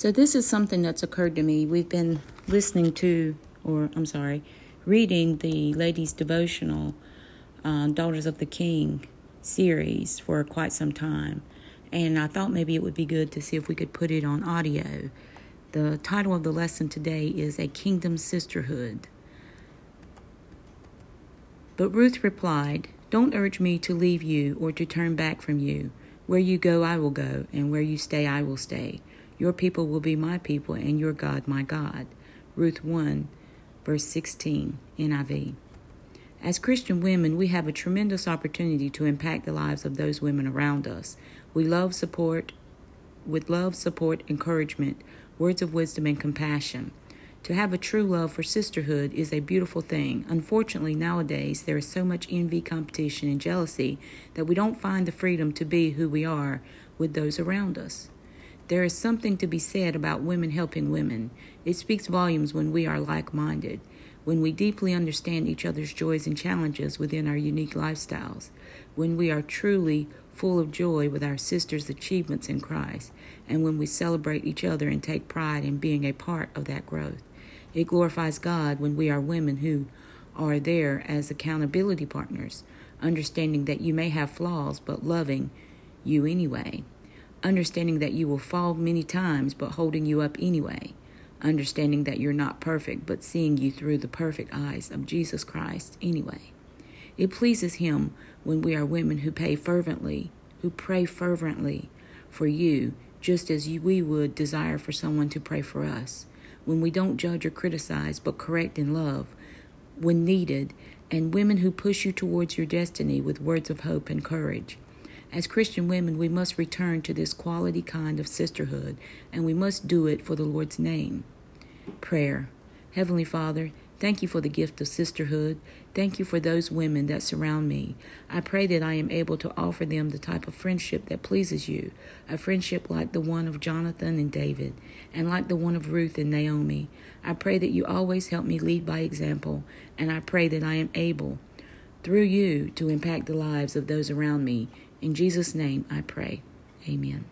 So, this is something that's occurred to me. We've been listening to, or I'm sorry, reading the Ladies' Devotional, uh, Daughters of the King series for quite some time. And I thought maybe it would be good to see if we could put it on audio. The title of the lesson today is A Kingdom Sisterhood. But Ruth replied, Don't urge me to leave you or to turn back from you. Where you go, I will go, and where you stay, I will stay. Your people will be my people, and your God my God. Ruth 1, verse 16, NIV. As Christian women, we have a tremendous opportunity to impact the lives of those women around us. We love support, with love, support, encouragement, words of wisdom, and compassion. To have a true love for sisterhood is a beautiful thing. Unfortunately, nowadays, there is so much envy, competition, and jealousy that we don't find the freedom to be who we are with those around us. There is something to be said about women helping women. It speaks volumes when we are like minded, when we deeply understand each other's joys and challenges within our unique lifestyles, when we are truly full of joy with our sisters' achievements in Christ, and when we celebrate each other and take pride in being a part of that growth. It glorifies God when we are women who are there as accountability partners, understanding that you may have flaws, but loving you anyway understanding that you will fall many times, but holding you up anyway, understanding that you're not perfect, but seeing you through the perfect eyes of Jesus Christ anyway. It pleases Him when we are women who pay fervently, who pray fervently for you, just as we would desire for someone to pray for us. When we don't judge or criticize, but correct in love when needed, and women who push you towards your destiny with words of hope and courage. As Christian women, we must return to this quality kind of sisterhood, and we must do it for the Lord's name. Prayer. Heavenly Father, thank you for the gift of sisterhood. Thank you for those women that surround me. I pray that I am able to offer them the type of friendship that pleases you, a friendship like the one of Jonathan and David, and like the one of Ruth and Naomi. I pray that you always help me lead by example, and I pray that I am able, through you, to impact the lives of those around me in Jesus' name I pray. Amen.